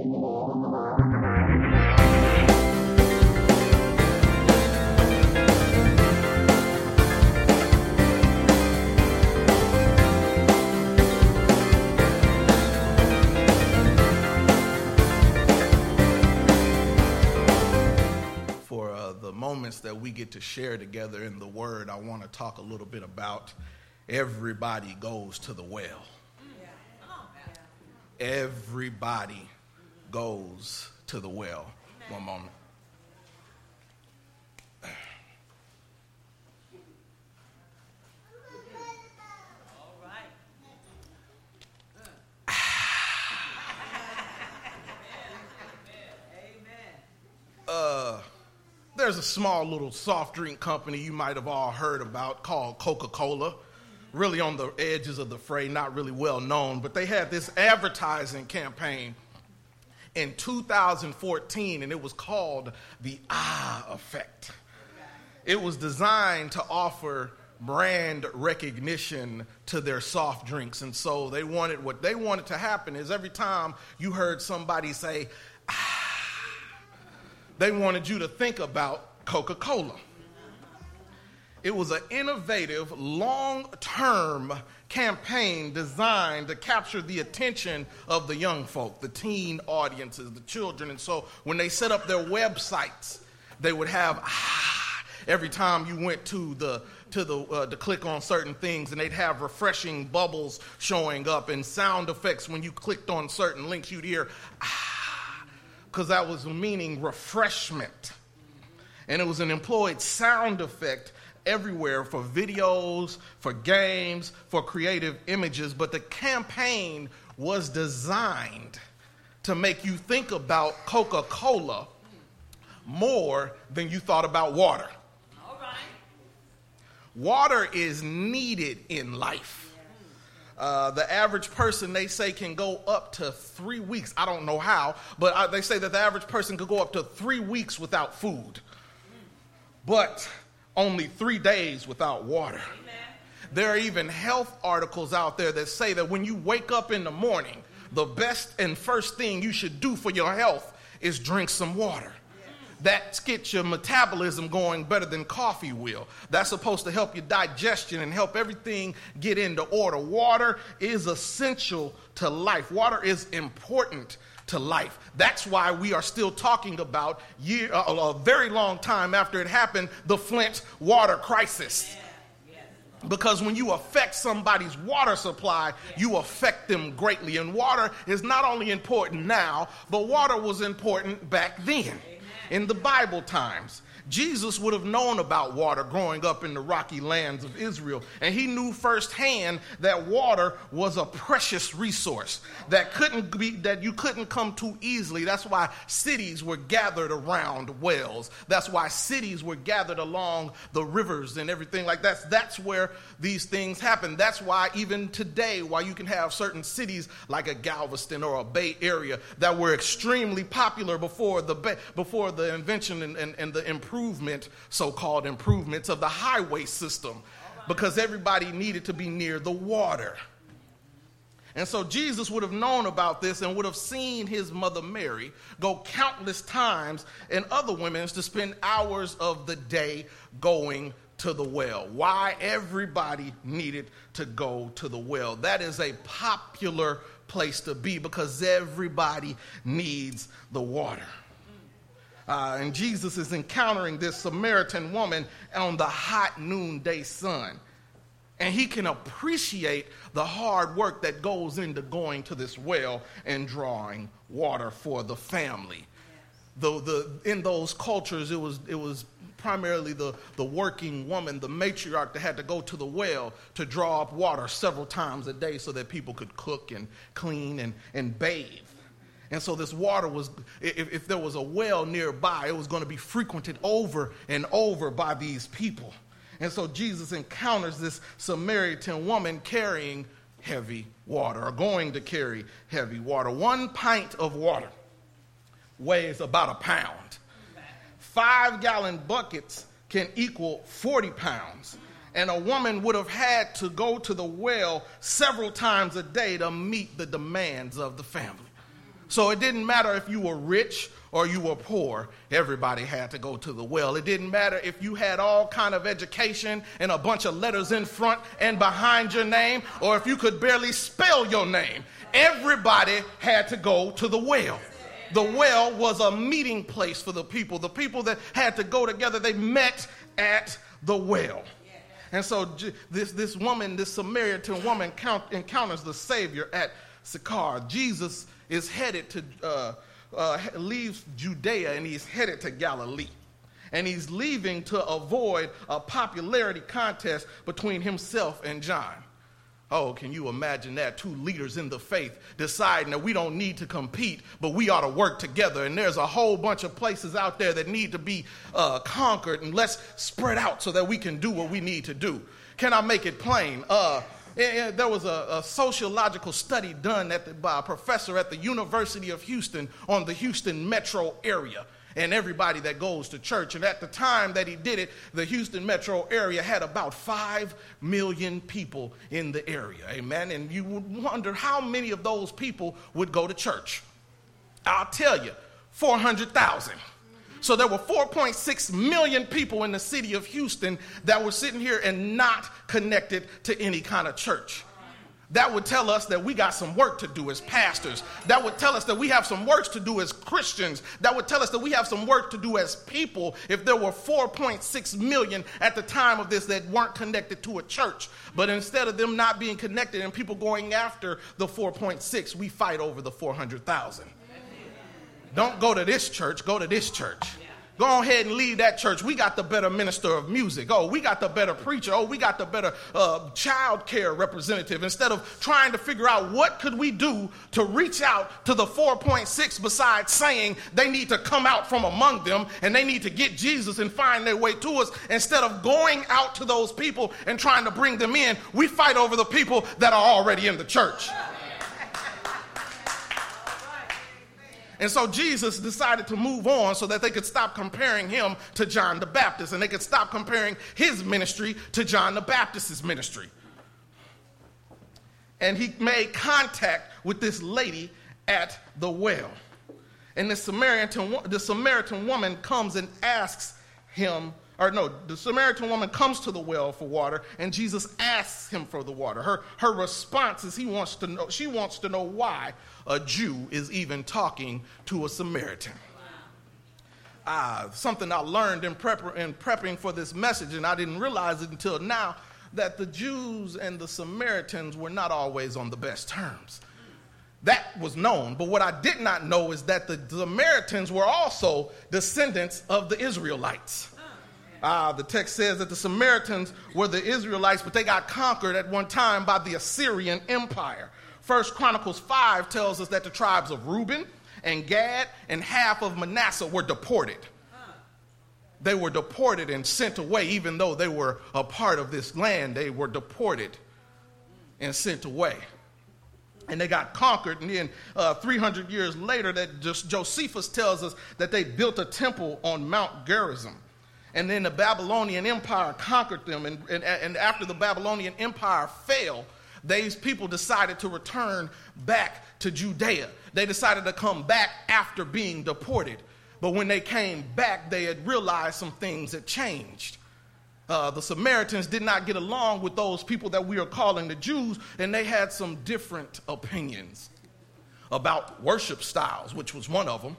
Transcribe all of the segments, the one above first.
Uh, that we get to share together in the Word, I want to talk a little bit about everybody goes to the well. Everybody goes to the well. One moment. Uh, there's a small little soft drink company you might have all heard about called Coca Cola. Really on the edges of the fray, not really well known, but they had this advertising campaign in 2014, and it was called the Ah Effect. It was designed to offer brand recognition to their soft drinks. And so they wanted what they wanted to happen is every time you heard somebody say, ah, they wanted you to think about Coca Cola. It was an innovative, long term campaign designed to capture the attention of the young folk, the teen audiences, the children. And so when they set up their websites, they would have ah, every time you went to the to the uh, to click on certain things and they'd have refreshing bubbles showing up and sound effects when you clicked on certain links you'd hear ah because that was meaning refreshment and it was an employed sound effect everywhere for videos, for games, for creative images, but the campaign was designed to make you think about Coca Cola more than you thought about water. All right. Water is needed in life. Uh, the average person, they say, can go up to three weeks. I don't know how, but I, they say that the average person could go up to three weeks without food. But only three days without water. There are even health articles out there that say that when you wake up in the morning, the best and first thing you should do for your health is drink some water. That gets your metabolism going better than coffee will. That's supposed to help your digestion and help everything get into order. Water is essential to life. Water is important to life. That's why we are still talking about year, uh, a very long time after it happened, the Flint water crisis. Because when you affect somebody's water supply, you affect them greatly. And water is not only important now, but water was important back then in the Bible times. Jesus would have known about water growing up in the rocky lands of Israel, and he knew firsthand that water was a precious resource that couldn't be that you couldn't come to easily. That's why cities were gathered around wells. That's why cities were gathered along the rivers and everything like that. That's where these things happen. That's why even today, why you can have certain cities like a Galveston or a Bay Area that were extremely popular before the before the invention and, and, and the improvement improvement, so called improvements of the highway system because everybody needed to be near the water. And so Jesus would have known about this and would have seen his mother Mary go countless times and other women to spend hours of the day going to the well. Why everybody needed to go to the well. That is a popular place to be because everybody needs the water. Uh, and Jesus is encountering this Samaritan woman on the hot noonday sun. And he can appreciate the hard work that goes into going to this well and drawing water for the family. Though the, in those cultures, it was, it was primarily the, the working woman, the matriarch, that had to go to the well to draw up water several times a day so that people could cook and clean and, and bathe. And so this water was, if, if there was a well nearby, it was going to be frequented over and over by these people. And so Jesus encounters this Samaritan woman carrying heavy water, or going to carry heavy water. One pint of water weighs about a pound. Five gallon buckets can equal 40 pounds. And a woman would have had to go to the well several times a day to meet the demands of the family. So it didn't matter if you were rich or you were poor. Everybody had to go to the well. It didn't matter if you had all kind of education and a bunch of letters in front and behind your name or if you could barely spell your name. Everybody had to go to the well. The well was a meeting place for the people. The people that had to go together they met at the well. And so this, this woman this samaritan woman count, encounters the savior at sychar jesus is headed to, uh, uh, leaves Judea and he's headed to Galilee. And he's leaving to avoid a popularity contest between himself and John. Oh, can you imagine that? Two leaders in the faith deciding that we don't need to compete, but we ought to work together. And there's a whole bunch of places out there that need to be uh, conquered, and let's spread out so that we can do what we need to do. Can I make it plain? Uh, there was a, a, sociological study done the, by a professor at the University of Houston on the Houston metro area and everybody that goes to church. And at the time that he did it, the Houston metro area had about 5 million people in the area. Amen. And you would wonder how many of those people would go to church. I'll tell you 400,000. So there were 4.6 million people in the city of Houston that were sitting here and not connected to any kind of church. That would tell us that we got some work to do as pastors. That would tell us that we have some work to do as Christians. That would tell us that we have some work to do as people if there were 4.6 million at the time of this that weren't connected to a church. But instead of them not being connected and people going after the 4.6, we fight over the 400,000. Don't go to this church, go to this church. Go ahead and leave that church. We got the better minister of music. Oh, we got the better preacher. Oh, we got the better uh, child care representative. Instead of trying to figure out what could we do to reach out to the 4.6 besides saying they need to come out from among them and they need to get Jesus and find their way to us. Instead of going out to those people and trying to bring them in, we fight over the people that are already in the church. And so Jesus decided to move on so that they could stop comparing him to John the Baptist and they could stop comparing his ministry to John the Baptist's ministry. And he made contact with this lady at the well. And the Samaritan, the Samaritan woman comes and asks him, or no, the Samaritan woman comes to the well for water, and Jesus asks him for the water. Her, her response is he wants to know, she wants to know why a Jew is even talking to a Samaritan. Uh, something I learned in, prep- in prepping for this message, and I didn't realize it until now, that the Jews and the Samaritans were not always on the best terms. That was known, but what I did not know is that the Samaritans were also descendants of the Israelites. Uh, the text says that the Samaritans were the Israelites, but they got conquered at one time by the Assyrian Empire. First Chronicles 5 tells us that the tribes of Reuben and Gad and half of Manasseh were deported. They were deported and sent away, even though they were a part of this land, they were deported and sent away. And they got conquered, and then uh, 300 years later, that Josephus tells us that they built a temple on Mount Gerizim. And then the Babylonian Empire conquered them, and, and, and after the Babylonian Empire fell, these people decided to return back to Judea. They decided to come back after being deported. But when they came back, they had realized some things had changed. Uh, the Samaritans did not get along with those people that we are calling the Jews, and they had some different opinions about worship styles, which was one of them.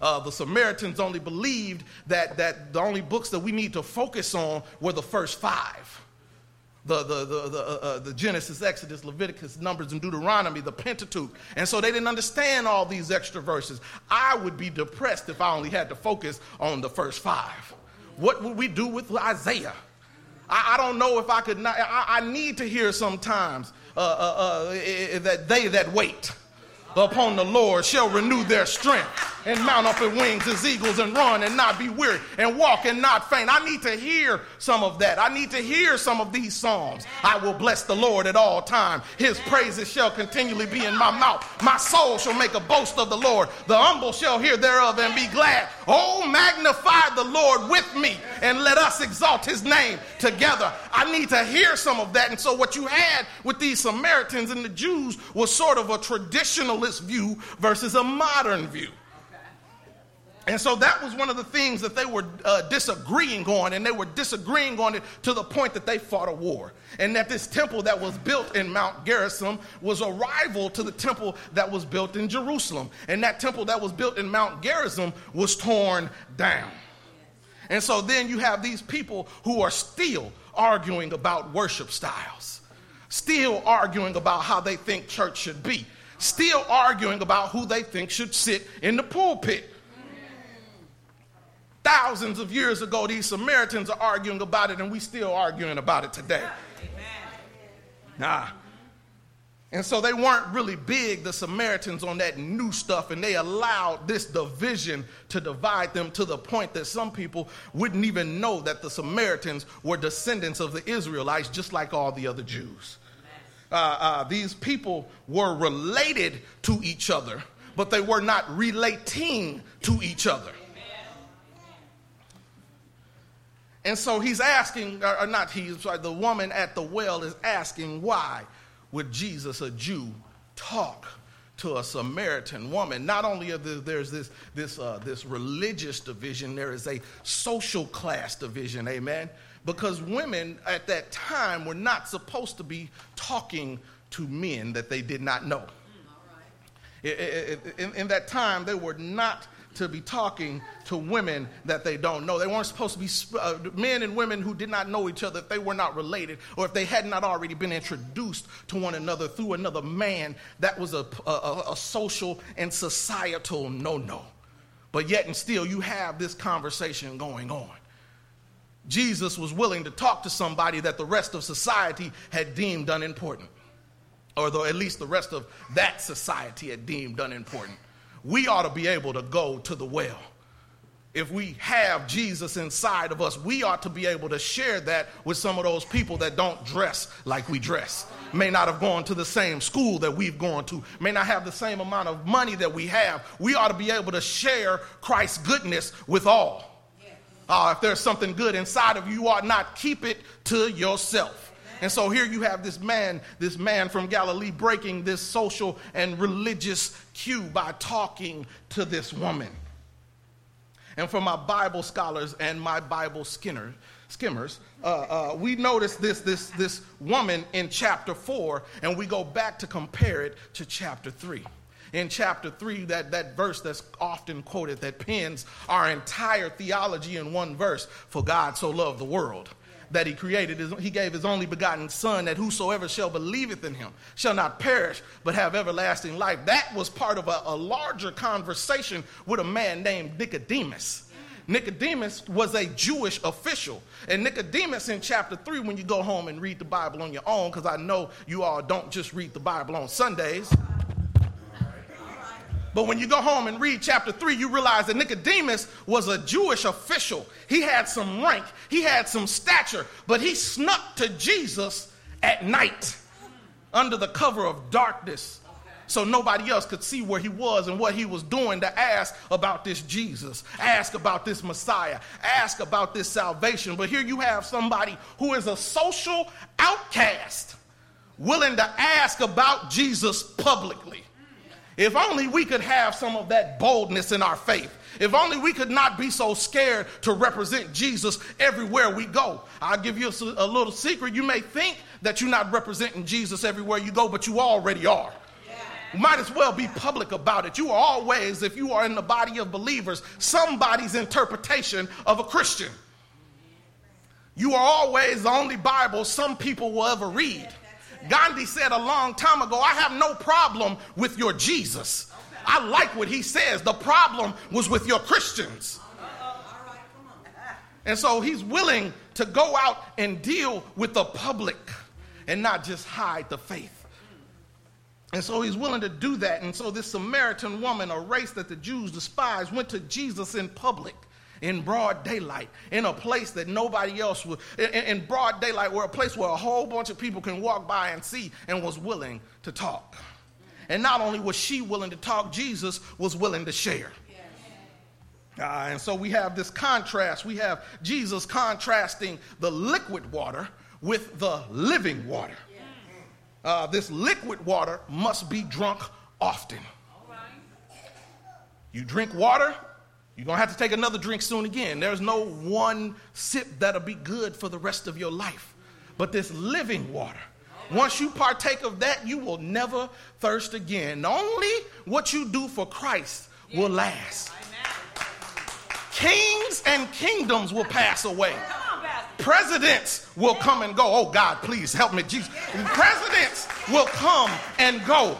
Uh, the Samaritans only believed that, that the only books that we need to focus on were the first five the, the, the, the, uh, uh, the Genesis, Exodus, Leviticus, Numbers, and Deuteronomy, the Pentateuch. And so they didn't understand all these extra verses. I would be depressed if I only had to focus on the first five. What would we do with Isaiah? I, I don't know if I could not, I, I need to hear sometimes uh, uh, uh that they that wait upon the Lord shall renew their strength. And mount up in wings as eagles and run and not be weary and walk and not faint. I need to hear some of that. I need to hear some of these psalms. I will bless the Lord at all times. His praises shall continually be in my mouth. My soul shall make a boast of the Lord. The humble shall hear thereof and be glad. Oh, magnify the Lord with me and let us exalt his name together. I need to hear some of that. And so, what you had with these Samaritans and the Jews was sort of a traditionalist view versus a modern view. And so that was one of the things that they were uh, disagreeing on, and they were disagreeing on it to the point that they fought a war. And that this temple that was built in Mount Gerizim was a rival to the temple that was built in Jerusalem. And that temple that was built in Mount Gerizim was torn down. And so then you have these people who are still arguing about worship styles, still arguing about how they think church should be, still arguing about who they think should sit in the pulpit. Thousands of years ago, these Samaritans are arguing about it, and we still arguing about it today. Nah. And so they weren't really big, the Samaritans, on that new stuff, and they allowed this division to divide them to the point that some people wouldn't even know that the Samaritans were descendants of the Israelites, just like all the other Jews. Uh, uh, these people were related to each other, but they were not relating to each other. And so he's asking, or not he, sorry, the woman at the well is asking, why would Jesus, a Jew, talk to a Samaritan woman? Not only there, there's this, this, uh, this religious division, there is a social class division, amen? Because women at that time were not supposed to be talking to men that they did not know. In, in, that time, they were not to be talking to women that they don't know. They weren't supposed to be uh, men and women who did not know each other if they were not related or if they had not already been introduced to one another through another man. That was a, a, a social and societal no no. But yet and still, you have this conversation going on. Jesus was willing to talk to somebody that the rest of society had deemed unimportant, or though at least the rest of that society had deemed unimportant we ought to be able to go to the well. If we have Jesus inside of us, we ought to be able to share that with some of those people that don't dress like we dress, may not have gone to the same school that we've gone to, may not have the same amount of money that we have. We ought to be able to share Christ's goodness with all. Uh, if there's something good inside of you, you ought not keep it to yourself. And so here you have this man, this man from Galilee breaking this social and religious cue by talking to this woman. And for my Bible scholars and my Bible skinner, skimmers, uh, uh, we notice this, this, this woman in chapter 4, and we go back to compare it to chapter 3 in chapter 3, that, that verse that's often quoted that pins our entire theology in one verse For God so loved the world that he created. He gave his only begotten Son, that whosoever shall believeth in him shall not perish, but have everlasting life. That was part of a, a larger conversation with a man named Nicodemus. Nicodemus was a Jewish official. And Nicodemus in chapter 3, when you go home and read the Bible on your own, because I know you all don't just read the Bible on Sundays. But when you go home and read chapter 3, you realize that Nicodemus was a Jewish official. He had some rank, he had some stature, but he snuck to Jesus at night under the cover of darkness so nobody else could see where he was and what he was doing to ask about this Jesus, ask about this Messiah, ask about this salvation. But here you have somebody who is a social outcast willing to ask about Jesus publicly. If only we could have some of that boldness in our faith. If only we could not be so scared to represent Jesus everywhere we go. I'll give you a, a little secret. You may think that you're not representing Jesus everywhere you go, but you already are. You might as well be public about it. You are always, if you are in the body of believers, somebody's interpretation of a Christian. You are always the only Bible some people will ever read. Gandhi said a long time ago, I have no problem with your Jesus. I like what he says. The problem was with your Christians. And so he's willing to go out and deal with the public and not just hide the faith. And so he's willing to do that. And so this Samaritan woman, a race that the Jews despise, went to Jesus in public, in broad daylight, in a place that nobody else would, in, in broad daylight, where a place where a whole bunch of people can walk by and see, and was willing to talk. And not only was she willing to talk, Jesus was willing to share. Uh, and so we have this contrast. We have Jesus contrasting the liquid water with the living water. Uh, this liquid water must be drunk often. You drink water, you're going to have to take another drink soon again. There's no one sip that'll be good for the rest of your life. But this living water, once you partake of that, you will never thirst again. Only what you do for Christ will last. Kings and kingdoms will pass away. Presidents will come and go. Oh, God, please help me, Jesus. Presidents will come and go.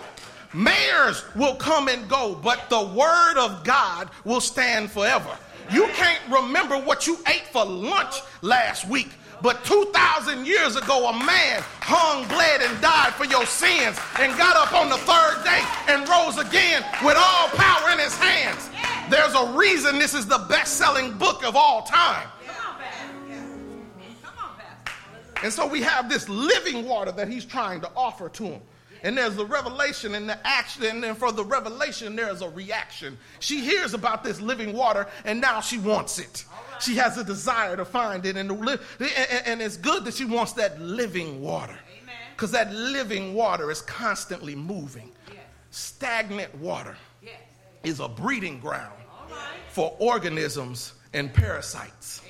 Mayors will come and go, but the word of God will stand forever. You can't remember what you ate for lunch last week, but 2,000 years ago, a man hung, bled, and died for your sins and got up on the third day and rose again with all power in his hands. There's a reason this is the best selling book of all time. And so we have this living water that he's trying to offer to him. And there's the revelation and the action, and then for the revelation, there's a reaction. She hears about this living water, and now she wants it. She has a desire to find it, and, and it's good that she wants that living water. Because that living water is constantly moving. Stagnant water is a breeding ground for organisms and parasites.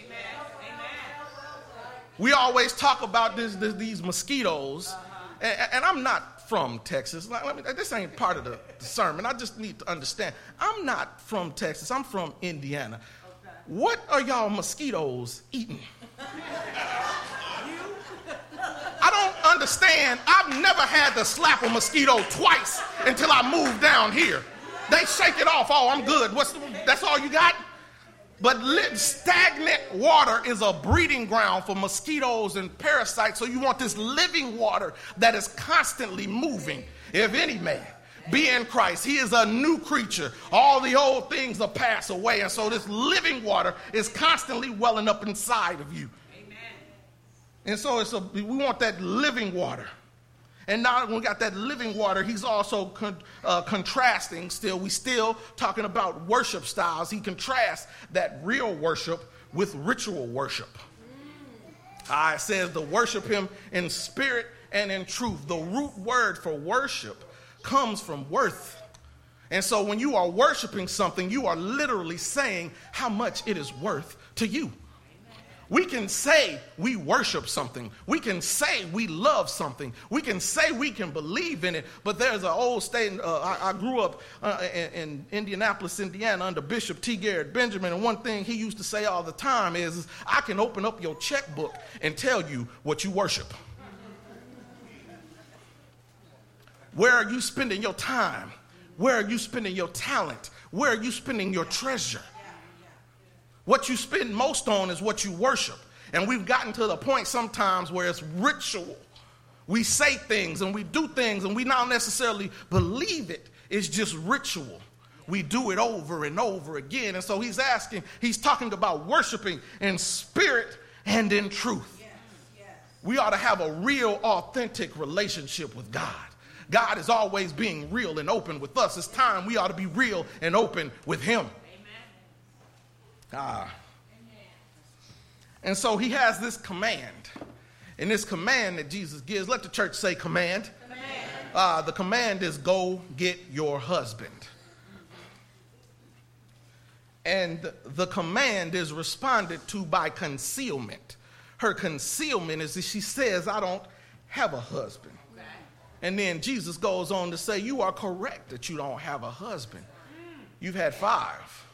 We always talk about this, this these mosquitoes, and, and, I'm not from Texas. Me, this ain't part of the, the, sermon. I just need to understand. I'm not from Texas. I'm from Indiana. Okay. What are y'all mosquitoes eating? I don't understand. I've never had to slap a mosquito twice until I moved down here. They shake it off. Oh, I'm good. What's the, that's all you got? But stagnant water is a breeding ground for mosquitoes and parasites. So you want this living water that is constantly moving. If any man be in Christ, he is a new creature. All the old things are passed away. And so this living water is constantly welling up inside of you. Amen. And so it's a, we want that living water. And now when we got that living water, he's also con- uh, contrasting still. We still talking about worship styles. He contrasts that real worship with ritual worship. Uh, says to worship him in spirit and in truth. The root word for worship comes from worth. And so when you are worshiping something, you are literally saying how much it is worth to you. We can say we worship something. We can say we love something. We can say we can believe in it. But there's an old statement. Uh, I, I, grew up uh, in, in, Indianapolis, Indiana, under Bishop T. Garnett Benjamin. And one thing he used to say all the time is, is I can open up your checkbook and tell you what you worship. Where are you spending your time? Where are you spending your talent? Where are you spending your treasure? What you spend most on is what you worship. And we've gotten to the point sometimes where it's ritual. We say things and we do things and we not necessarily believe it. It's just ritual. We do it over and over again. And so he's asking, he's talking about worshiping in spirit and in truth. Yes, yes. We ought to have a real, authentic relationship with God. God is always being real and open with us. It's time we ought to be real and open with Him. Ah. And so he has this command. And this command that Jesus gives, let the church say command. command. Uh, the command is go get your husband. And the command is responded to by concealment. Her concealment is that she says, I don't have a husband. Okay. And then Jesus goes on to say, You are correct that you don't have a husband. You've had five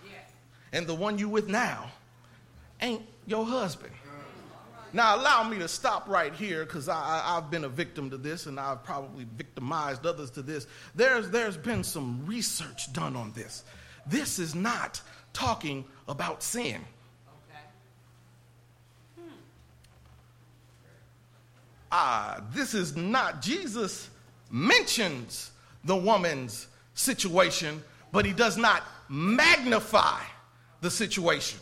and the one you with now ain't your husband. Now, allow me to stop right here because I've been a victim to this and I've probably victimized others to this. There's, there's been some research done on this. This is not talking about sin. Ah, this is not, Jesus mentions the woman's situation, but he does not magnify the situation.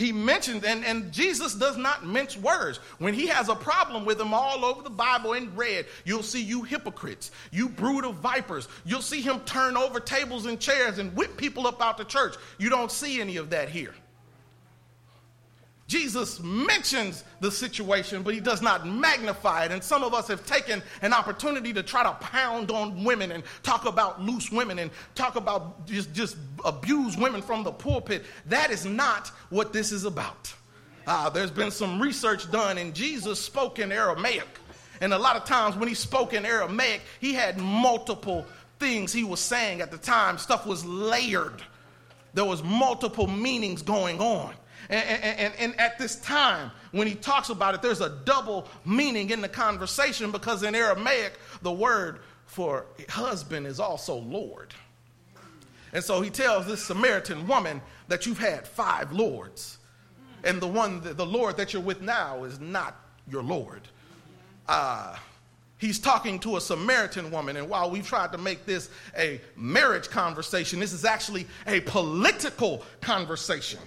He mentioned, and, and Jesus does not mince words. When he has a problem with them all over the Bible in red, you'll see you hypocrites, you brood of vipers. You'll see him turn over tables and chairs and whip people up out the church. You don't see any of that here. Jesus mentions the situation, but he does not magnify it. And some of us have taken an opportunity to try to pound on women and talk about loose women and talk about just, just abuse women from the pulpit. That is not what this is about. Uh, there's been some research done, and Jesus spoke in Aramaic. And a lot of times when he spoke in Aramaic, he had multiple things he was saying at the time. Stuff was layered, there was multiple meanings going on. And, and, and, at this time, when he talks about it, there's a double meaning in the conversation because in Aramaic, the word for husband is also Lord. And so he tells this Samaritan woman that you've had five lords, and the one, the Lord that you're with now is not your Lord. Uh, he's talking to a Samaritan woman, and while we've tried to make this a marriage conversation, this is actually a political conversation.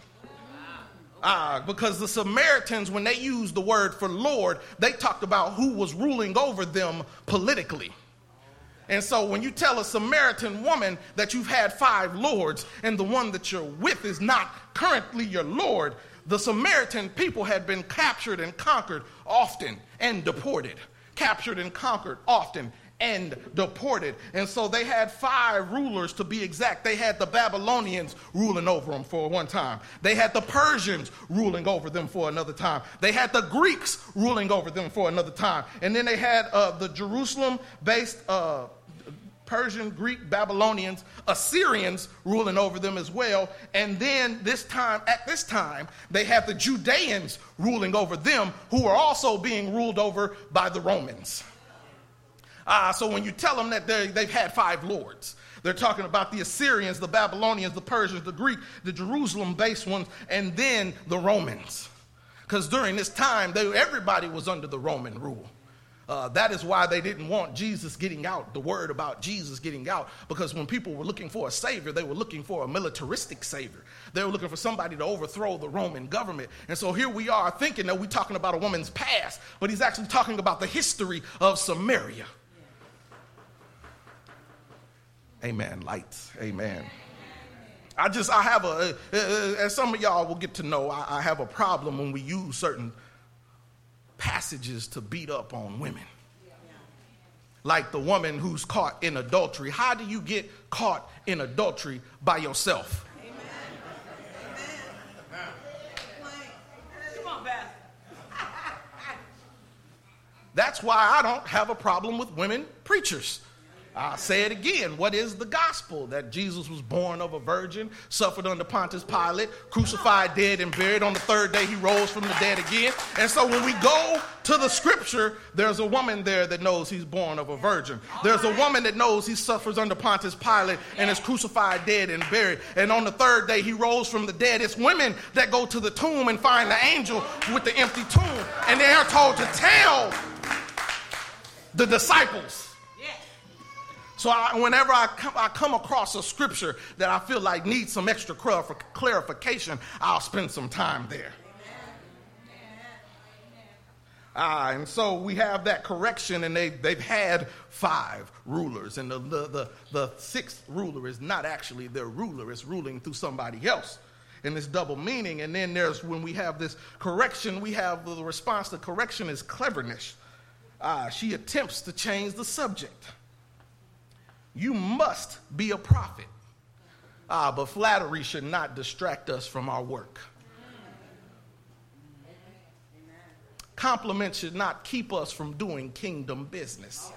Uh, because the Samaritans, when they used the word for Lord, they talked about who was ruling over them politically. And so when you tell a Samaritan woman that you've had five lords and the one that you're with is not currently your Lord, the Samaritan people had been captured and conquered often and deported. Captured and conquered often and deported. And so they had five rulers to be exact. They had the Babylonians ruling over them for one time, they had the Persians ruling over them for another time, they had the Greeks ruling over them for another time, and then they had uh, the Jerusalem based. Uh, Persian, Greek, Babylonians, Assyrians ruling over them as well. And then this time, at this time, they have the Judeans ruling over them, who are also being ruled over by the Romans. Uh, so when you tell them that they've had five lords, they're talking about the Assyrians, the Babylonians, the Persians, the Greek, the Jerusalem based ones, and then the Romans. Because during this time, they, everybody was under the Roman rule. Uh, that is why they didn't want Jesus getting out, the word about Jesus getting out, because when people were looking for a savior, they were looking for a militaristic savior. They were looking for somebody to overthrow the Roman government. And so here we are thinking that we're talking about a woman's past, but he's actually talking about the history of Samaria. Amen. Lights. Amen. I just, I have a, uh, uh, uh, as some of y'all will get to know, I, I have a problem when we use certain passages to beat up on women. Like the woman who's caught in adultery. How do you get caught in adultery by yourself? That's why I don't have a problem with women preachers. I'll say it again. What is the gospel? That Jesus was born of a virgin, suffered under Pontius Pilate, crucified, dead, and buried. On the third day, he rose from the dead again. And so when we go to the scripture, there's a woman there that knows he's born of a virgin. There's a woman that knows he suffers under Pontius Pilate and is crucified, dead, and buried. And on the third day, he rose from the dead. It's women that go to the tomb and find the angel with the empty tomb. And they are told to tell the disciples so I, whenever I come, I come across a scripture that I feel like needs some extra clarification, I'll spend some time there. Ah, and so we have that correction, and they, they've had five rulers. And the, the, the, the, sixth ruler is not actually their ruler, it's ruling through somebody else. And this double meaning. And then there's when we have this correction, we have the response to correction is cleverness. Ah, she attempts to change the subject you must be a prophet. Ah, but flattery should not distract us from our work. Compliments should not keep us from doing kingdom business.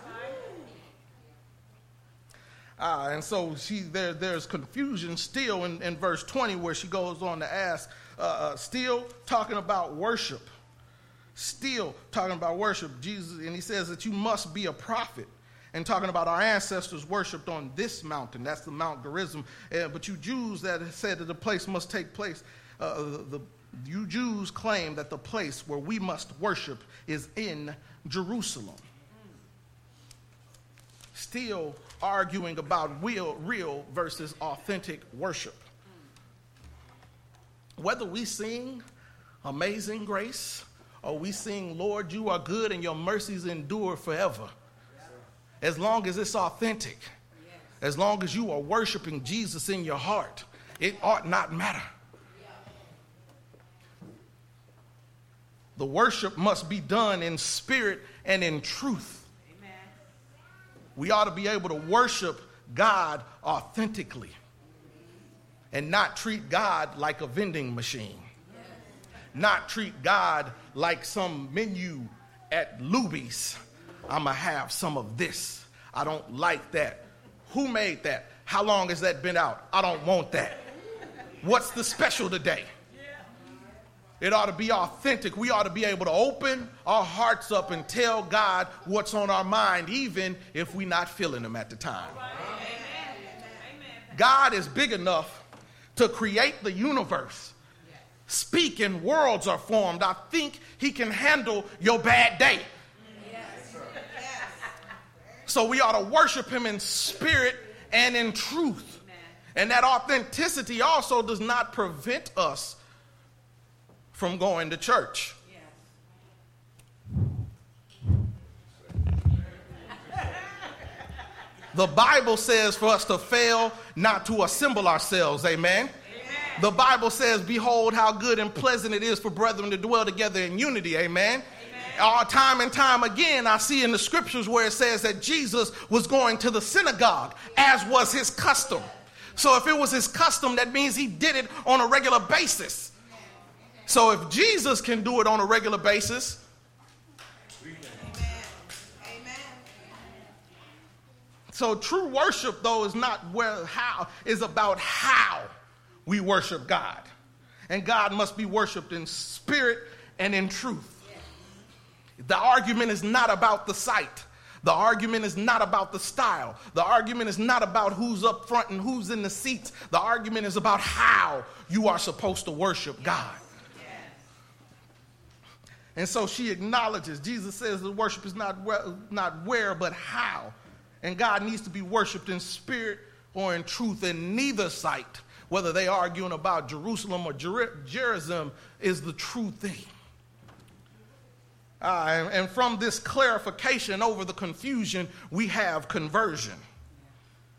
Ah, and so she, there, there's confusion still in, in verse 20 where she goes on to ask, uh, uh, still talking about worship. Still talking about worship. Jesus, and he says that you must be a prophet and talking about our ancestors worshipped on this mountain. That's the Mount Gerizim. Uh, but you Jews that said that the place must take place, uh, the, the, you Jews claim that the place where we must worship is in Jerusalem. still arguing about real, real versus authentic worship. Whether we sing Amazing Grace or we sing, Lord, you are good and your mercies endure forever, as long as it's authentic, as long as you are worshiping Jesus in your heart, it ought not matter. The worship must be done in spirit and in truth. Amen. We ought to be able to worship God authentically and not treat God like a vending machine. Not treat God like some menu at Luby's. I'm going to have some of this. I don't like that. Who made that? How long has that been out? I don't want that. What's the special today? It ought to be authentic. We ought to be able to open our hearts up and tell God what's on our mind, even if we're not feeling Him at the time. God is big enough to create the universe. Speaking worlds are formed. I think He can handle your bad day. So we ought to worship Him in spirit and in truth. And that authenticity also does not prevent us from going to church. The Bible says for us to fail not to assemble ourselves. Amen. Amen. The Bible says, Behold, how good and pleasant it is for brethren to dwell together in unity. Amen. All time and time again, I see in the scriptures where it says that Jesus was going to the synagogue, as was his custom. So if it was his custom, that means he did it on a regular basis. So if Jesus can do it on a regular basis, So true worship, though, is not where how, is about how we worship God. And God must be worshiped in spirit and in truth. The argument is not about the sight. The argument is not about the style. The argument is not about who's up front and who's in the seats. The argument is about how you are supposed to worship God. And so she acknowledges, Jesus says the worship is not where, not where, but how. And God needs to be worshiped in spirit or in truth, and neither site, whether they are arguing about Jerusalem or Jer- Jerusalem, is the true thing. Uh, and, from this clarification over the confusion, we have conversion.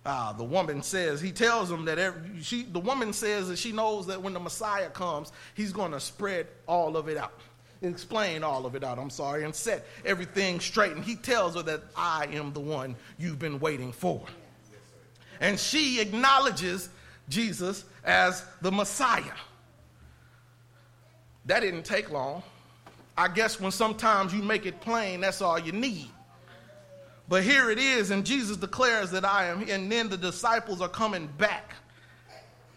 Uh, the woman says, he tells them that every, she, the woman says that she knows that when the Messiah comes, he's going to spread all of it out explain all of it out, I'm sorry, and set everything straight. And he tells her that I am the one you've been waiting for. And she acknowledges Jesus as the Messiah. That didn't take long. I guess when sometimes you make it plain, that's all you need. But here it is, and Jesus declares that I am, and then the disciples are coming back.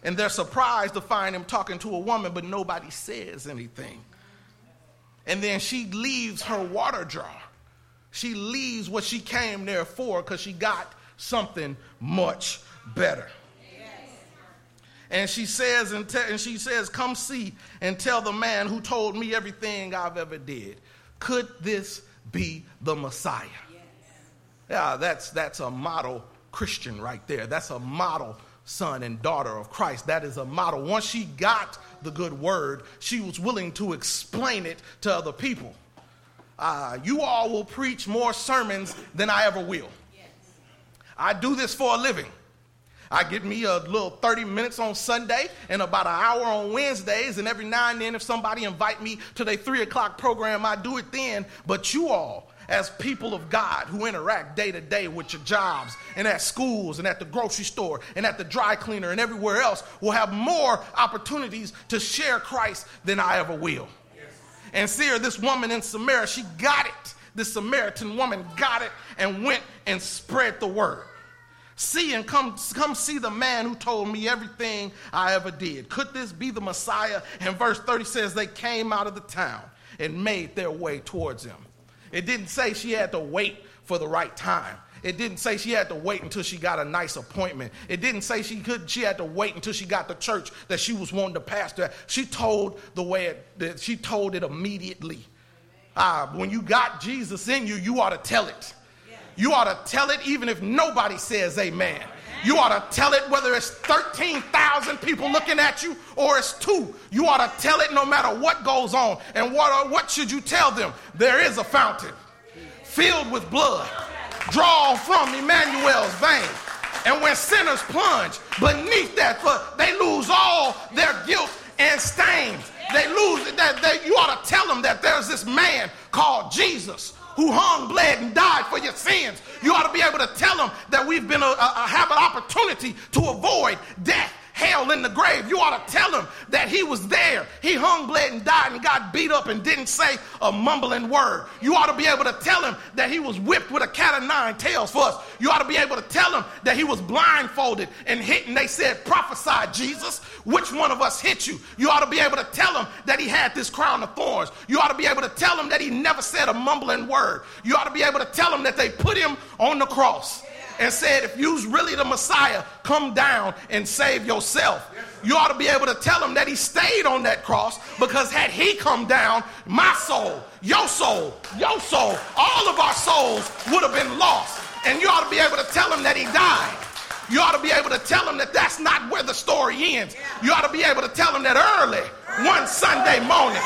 And they're surprised to find him talking to a woman, but nobody says anything. And then she leaves her water jar. She leaves what she came there for because she got something much better. And she says, and, te- and, she says, come see and tell the man who told me everything I've ever did. Could this be the Messiah? Yes. Yeah, that's, that's a model Christian right there. That's a model son and daughter of Christ. That is a model. Once she got the good word, she was willing to explain it to other people. Uh, you all will preach more sermons than I ever will. Yes. I do this for a living. I get me a little 30 minutes on Sunday and about an hour on Wednesdays, and every now and then, if somebody invite me to their three o'clock program, I do it then. But you all, as people of God who interact day to day with your jobs and at schools and at the grocery store and at the dry cleaner and everywhere else will have more opportunities to share Christ than I ever will. And see her, this woman in Samaria, she got it. This Samaritan woman got it and went and spread the word. See and come, come see the man who told me everything I ever did. Could this be the Messiah? And verse 30 says they came out of the town and made their way towards him. It didn't say she had to wait for the right time. It didn't say she had to wait until she got a nice appointment. It didn't say she could she had to wait until she got the church that she was wanting to pastor. She told the way it, that she told it immediately. Uh, when you got Jesus in you, you ought to tell it. You ought to tell it even if nobody says amen. You ought to tell it whether it's 13,000 people looking at you or it's two. You ought to tell it no matter what goes on. And what, uh, what should you tell them? There is a fountain filled with blood, drawn from Emmanuel's veins. And when sinners plunge beneath that foot, they lose all their guilt and stains. They lose that. They, you ought to tell them that there's this man called Jesus who hung, bled, and died for your sins. You ought to be able to tell them that we've been a, a, have an opportunity to avoid death hell in the grave. You ought to tell him that he was there. He hung, bled, and died and got beat up and didn't say a mumbling word. You ought to be able to tell him that he was whipped with a cat of nine tails for us. You ought to be able to tell him that he was blindfolded and hit, and they said, Prophesy, Jesus, which one of us hit you? You ought to be able to tell him that he had this crown of thorns. You ought to be able to tell him that he never said a mumbling word. You ought to be able to tell him that they put him on the cross and said, if you's really the Messiah, come down and save yourself. You ought to be able to tell him that he stayed on that cross because had he come down, my soul, your soul, your soul, all of our souls would have been lost. And you ought to be able to tell him that he died. You ought to be able to tell him that that's not where the story ends. You ought to be able to tell him that early, one Sunday morning,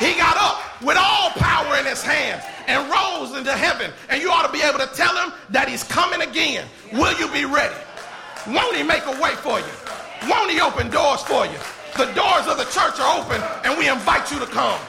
he got up with all power in his hands and rose into heaven. And you ought to be able to tell him that he's coming again. Will you be ready? Won't he make a way for you? Won't he open doors for you? The doors of the church are open and we invite you to come.